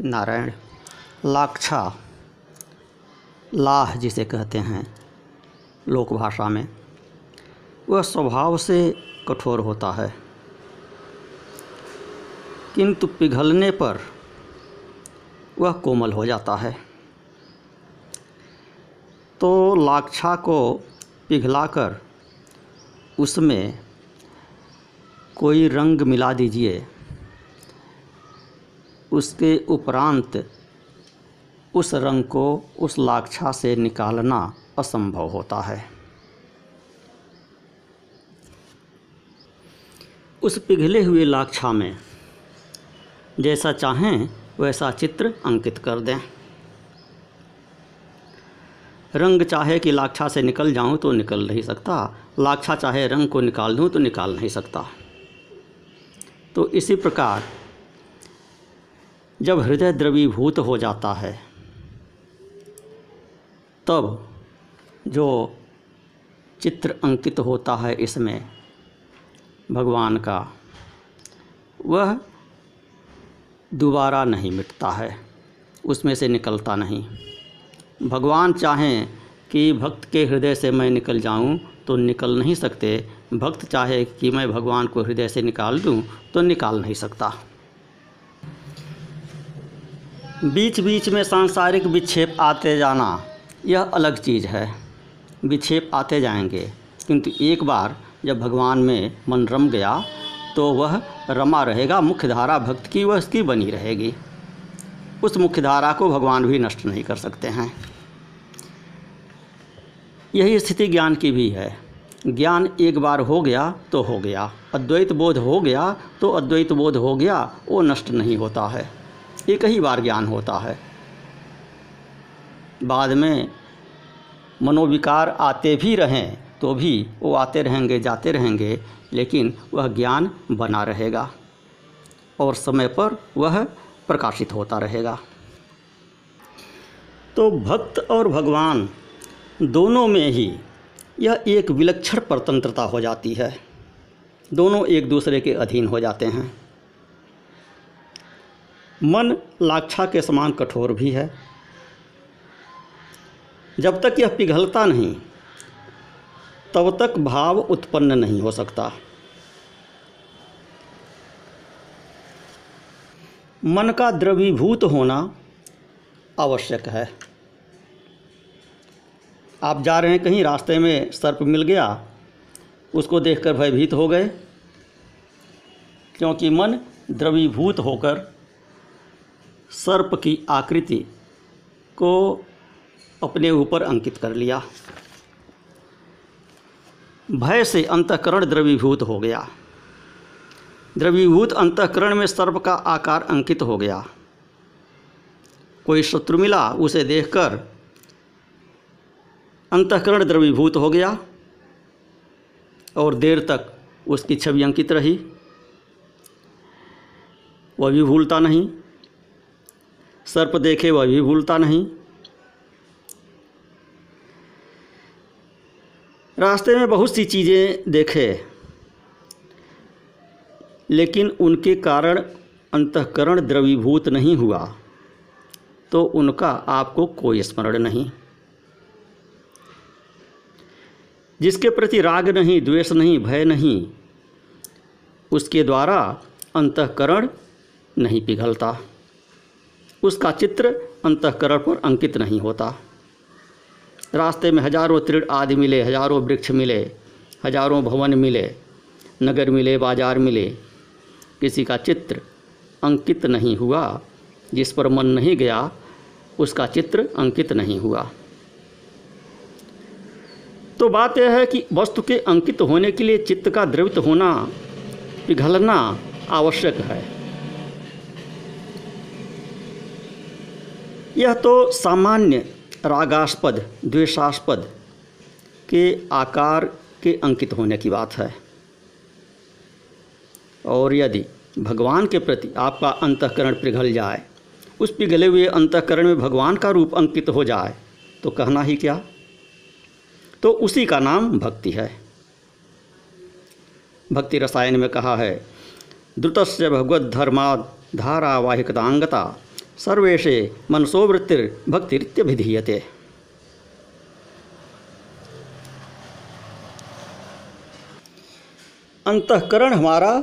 नारायण, लाक्षा, लाह जिसे कहते हैं, लोक भाषा में, वह स्वभाव से कठोर होता है। किंतु पिघलने पर वह कोमल हो जाता है। तो लाक्षा को पिघलाकर उसमें कोई रंग मिला दीजिए। उसके उपरांत उस रंग को उस लाक्षा से निकालना असंभव होता है। उस पिघले हुए लाक्षा में जैसा चाहें वैसा चित्र अंकित कर दें। रंग चाहे कि लाक्षा से निकल जाऊँ तो निकल नहीं सकता। लाक्षा चाहे रंग को निकाल दूँ तो निकाल नहीं सकता। तो इसी प्रकार जब हृदय द्रवीभूत हो जाता है, तब जो चित्र अंकित होता है इसमें भगवान का, वह दोबारा नहीं मिटता है, उसमें से निकलता नहीं। भगवान चाहें कि भक्त के हृदय से मैं निकल जाऊँ तो निकल नहीं सकते। भक्त चाहे कि मैं भगवान को हृदय से निकाल दूँ तो निकाल नहीं सकता। बीच बीच में सांसारिक विक्षेप आते जाना, यह अलग चीज़ है। विक्षेप आते जाएँगे, किंतु एक बार जब भगवान में मन रम गया तो वह रमा रहेगा मुख्य धारा भक्त की वह उसकी बनी रहेगी। उस मुख्य धारा को भगवान भी नष्ट नहीं कर सकते हैं। यही स्थिति ज्ञान की भी है। ज्ञान एक बार हो गया तो हो गया। अद्वैत बोध हो गया तो अद्वैत बोध हो गया, वो नष्ट नहीं होता है। एक ही बार ज्ञान होता है। बाद में मनोविकार आते भी रहें तो भी वो आते रहेंगे, जाते रहेंगे, लेकिन वह ज्ञान बना रहेगा और समय पर वह प्रकाशित होता रहेगा। तो भक्त और भगवान दोनों में ही यह एक विलक्षण परतंत्रता हो जाती है। दोनों एक दूसरे के अधीन हो जाते हैं। मन लाक्षा के समान कठोर भी है। जब तक यह पिघलता नहीं, तब तक भाव उत्पन्न नहीं हो सकता। मन का द्रवीभूत होना आवश्यक है। आप जा रहे हैं कहीं, रास्ते में सर्प मिल गया, उसको देखकर भयभीत हो गए, क्योंकि मन द्रवीभूत होकर सर्प की आकृति को अपने ऊपर अंकित कर लिया। भय से अंतकरण द्रवीभूत हो गया। द्रवीभूत अंतकरण में सर्प का आकार अंकित हो गया। कोई शत्रु मिला, उसे देखकर अंतकरण द्रवीभूत हो गया और देर तक उसकी छवि अंकित रही। वह भी भूलता नहीं सर्प देखे वह भी भूलता नहीं। रास्ते में बहुत सी चीज़ें देखे, लेकिन उनके कारण अंतकरण द्रवीभूत नहीं हुआ तो उनका आपको कोई स्मरण नहीं। जिसके प्रति राग नहीं, द्वेष नहीं, भय नहीं, उसके द्वारा अंतकरण नहीं पिघलता। उसका चित्र अंतकरण पर अंकित नहीं होता। रास्ते में हज़ारों तृण आदि मिले, हज़ारों वृक्ष मिले, हज़ारों भवन मिले, नगर मिले, बाज़ार मिले। किसी का चित्र अंकित नहीं हुआ, जिस पर मन नहीं गया, उसका चित्र अंकित नहीं हुआ। तो बात यह है कि वस्तु के अंकित होने के लिए चित्त का द्रवित होना, पिघलना आवश्यक है। यह तो सामान्य रागास्पद, द्वेषास्पद के आकार के अंकित होने की बात है। और यदि भगवान के प्रति आपका अंतकरण पिघल जाए, उस पिघले हुए अंतकरण में भगवान का रूप अंकित हो जाए तो कहना ही क्या? तो उसी का नाम भक्ति है। भक्ति रसायन में कहा है, द्रुतस्य भगवत धर्मा धारावाहिकतांगता सर्वेशे मनसोवृत्तिर्भक्तिरित्यभिधीयते अंतकरण हमारा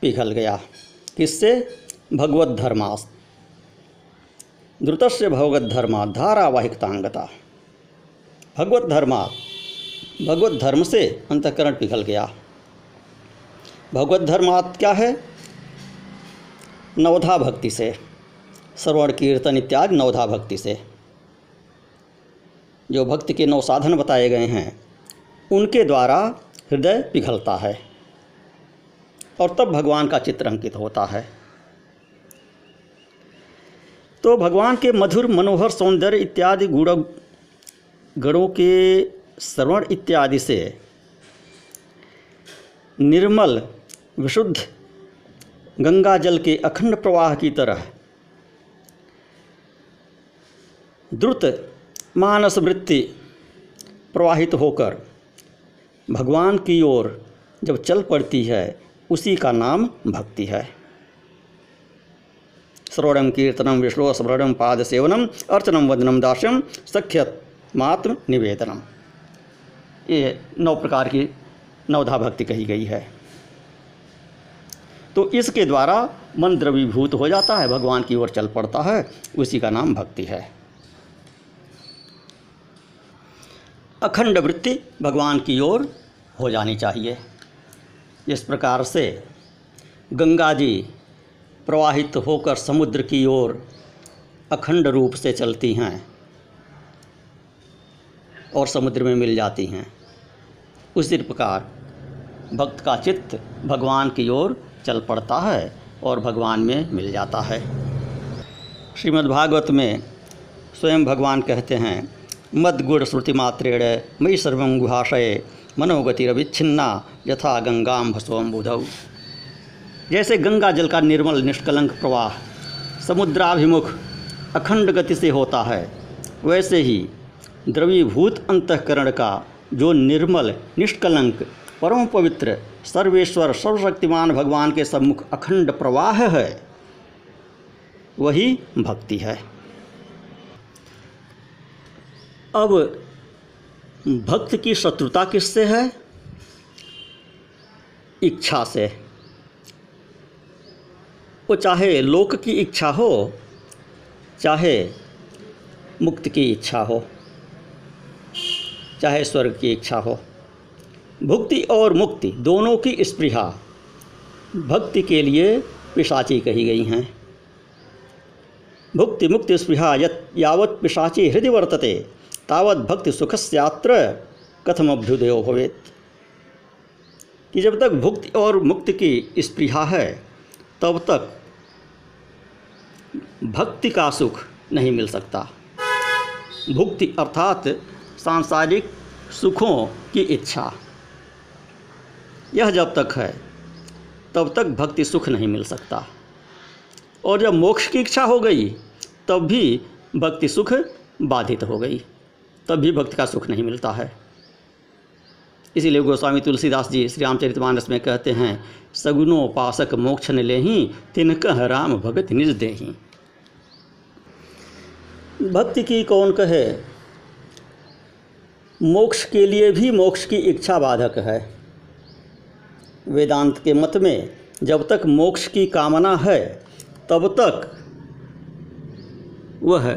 पिघल गया। किससे? भगवत धर्मास द्रुतस्य भगवत धर्मा धारावाहिकतांगता। भगवत धर्मा भगवत धर्म से अंतकरण पिघल गया। भगवत धर्मात क्या है? नवधा भक्ति से। श्रवण कीर्तन इत्यादि नवधा भक्ति से। जो भक्ति के नौ साधन बताए गए हैं, उनके द्वारा हृदय पिघलता है और तब भगवान का चित्र अंकित होता है। तो भगवान के मधुर मनोहर सौंदर्य इत्यादि गुण, गणों के श्रवण इत्यादि से निर्मल, विशुद्ध गंगा जल के अखंड प्रवाह की तरह द्रुत मानस वृत्ति प्रवाहित होकर भगवान की ओर जब चल पड़ती है, उसी का नाम भक्ति है। श्रवणम कीर्तनम विष्णु स्मरणम पाद सेवनम अर्चनम वदनम दास्यम सख्यत मात्र निवेदनम ये नौ प्रकार की नवधा भक्ति कही गई है। तो इसके द्वारा मन द्रवीभूत हो जाता है, भगवान की ओर चल पड़ता है, उसी का नाम भक्ति है। अखंड वृत्ति भगवान की ओर हो जानी चाहिए। इस प्रकार से गंगा जी प्रवाहित होकर समुद्र की ओर अखंड रूप से चलती हैं और समुद्र में मिल जाती हैं। उसी प्रकार भक्त का चित्त भगवान की ओर चल पड़ता है और भगवान में मिल जाता है। श्रीमद्भागवत में स्वयं भगवान कहते हैं मद गुण श्रुति मात्रेण मई सर्व गुहाशय मनोगतिरविच्छिन्ना यथा गंगाम भस्वम जैसे गंगा जल का निर्मल निष्कलंक प्रवाह समुद्राभिमुख अखंड गति से होता है, वैसे ही द्रवीभूत अंतकरण का जो निर्मल निष्कलंक परम पवित्र सर्वेश्वर सर्वशक्तिमान भगवान के सम्मुख अखंड प्रवाह है, वही भक्ति है। अब भक्त की शत्रुता किससे है? इच्छा से। वो चाहे लोक की इच्छा हो, चाहे मुक्त की इच्छा हो, चाहे स्वर्ग की इच्छा हो, भुक्ति और मुक्ति दोनों की स्पृहा भक्ति के लिए पिशाची कही गई हैं। भुक्ति मुक्ति स्पृहा यत यावत पिशाची हृदय वर्तते। तावत भक्ति सुखस्यात्र कथमभ्युदयो भवेत। कि जब तक भुक्ति और मुक्ति की स्पृहा है, तब तक भक्ति का सुख नहीं मिल सकता। भुक्ति अर्थात सांसारिक सुखों की इच्छा। यह जब तक है, तब तक भक्ति सुख नहीं मिल सकता। और जब मोक्ष की इच्छा हो गई, तब भी भक्ति सुख बाधित हो गई। तब भी भक्त का सुख नहीं मिलता है। इसीलिए गोस्वामी तुलसीदास जी श्री रामचरितमानस में कहते हैं सगुनो पासक मोक्ष ने ले ही तिनकह राम भगत निज दे भक्ति की कौन कहे, मोक्ष के लिए भी मोक्ष की इच्छा बाधक है। वेदांत के मत में जब तक मोक्ष की कामना है, तब तक वह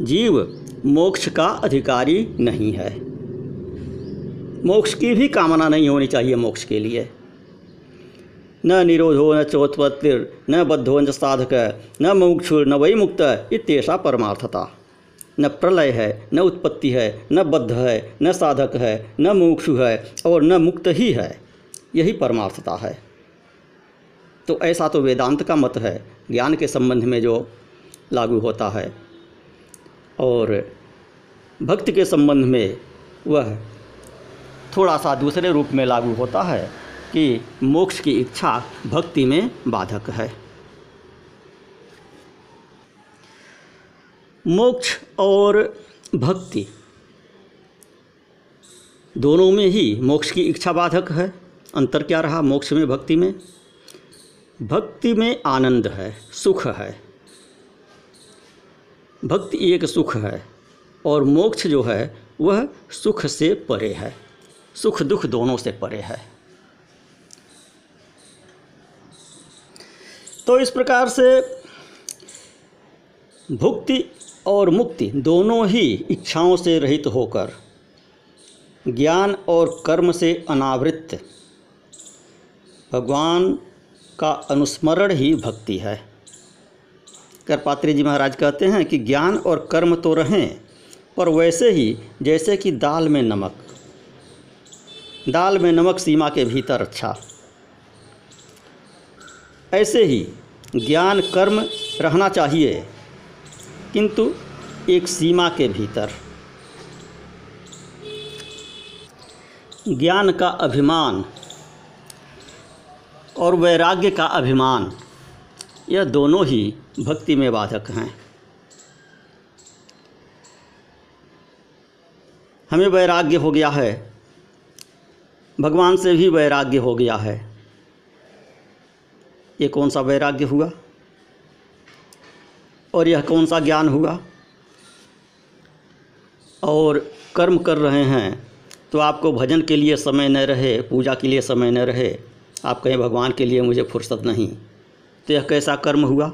जीव मोक्ष का अधिकारी नहीं है। मोक्ष की भी कामना नहीं होनी चाहिए मोक्ष के लिए। न निरोधो, न चोत्पत्तिर, न बद्धो, न साधक, न मुक्षुर न वही मुक्त इत्येषा परमार्थता। न प्रलय है, न उत्पत्ति है, न बद्ध है, न साधक है, न मुक्षु है और न मुक्त ही है। यही परमार्थता है। तो ऐसा तो वेदांत का मत है। ज्ञान के संबंध में जो लागू होता है। और भक्ति के संबंध में वह थोड़ा सा दूसरे रूप में लागू होता है कि मोक्ष की इच्छा भक्ति में बाधक है। मोक्ष और भक्ति दोनों में ही मोक्ष की इच्छा बाधक है। अंतर क्या रहा मोक्ष में भक्ति में? भक्ति में आनंद है, सुख है। भक्ति एक सुख है और मोक्ष जो है, वह सुख से परे है। सुख दुख दोनों से परे है। तो इस प्रकार से भुक्ति और मुक्ति दोनों ही इच्छाओं से रहित होकर, ज्ञान और कर्म से अनावृत भगवान का अनुस्मरण ही भक्ति है। करपात्री जी महाराज कहते हैं कि ज्ञान और कर्म तो रहें, पर वैसे ही जैसे कि दाल में नमक, दाल में नमक सीमा के भीतर अच्छा ऐसे ही ज्ञान कर्म रहना चाहिए, किंतु एक सीमा के भीतर। ज्ञान का अभिमान और वैराग्य का अभिमान यह दोनों ही भक्ति में बाधक हैं। हमें वैराग्य हो गया है। भगवान से भी वैराग्य हो गया है। ये कौन सा वैराग्य हुआ? और यह कौन सा ज्ञान हुआ? और कर्म कर रहे हैं तो आपको भजन के लिए समय न रहे, पूजा के लिए समय न रहे। आप कहें, भगवान के लिए मुझे फुर्सत नहीं। तो यह कैसा कर्म हुआ।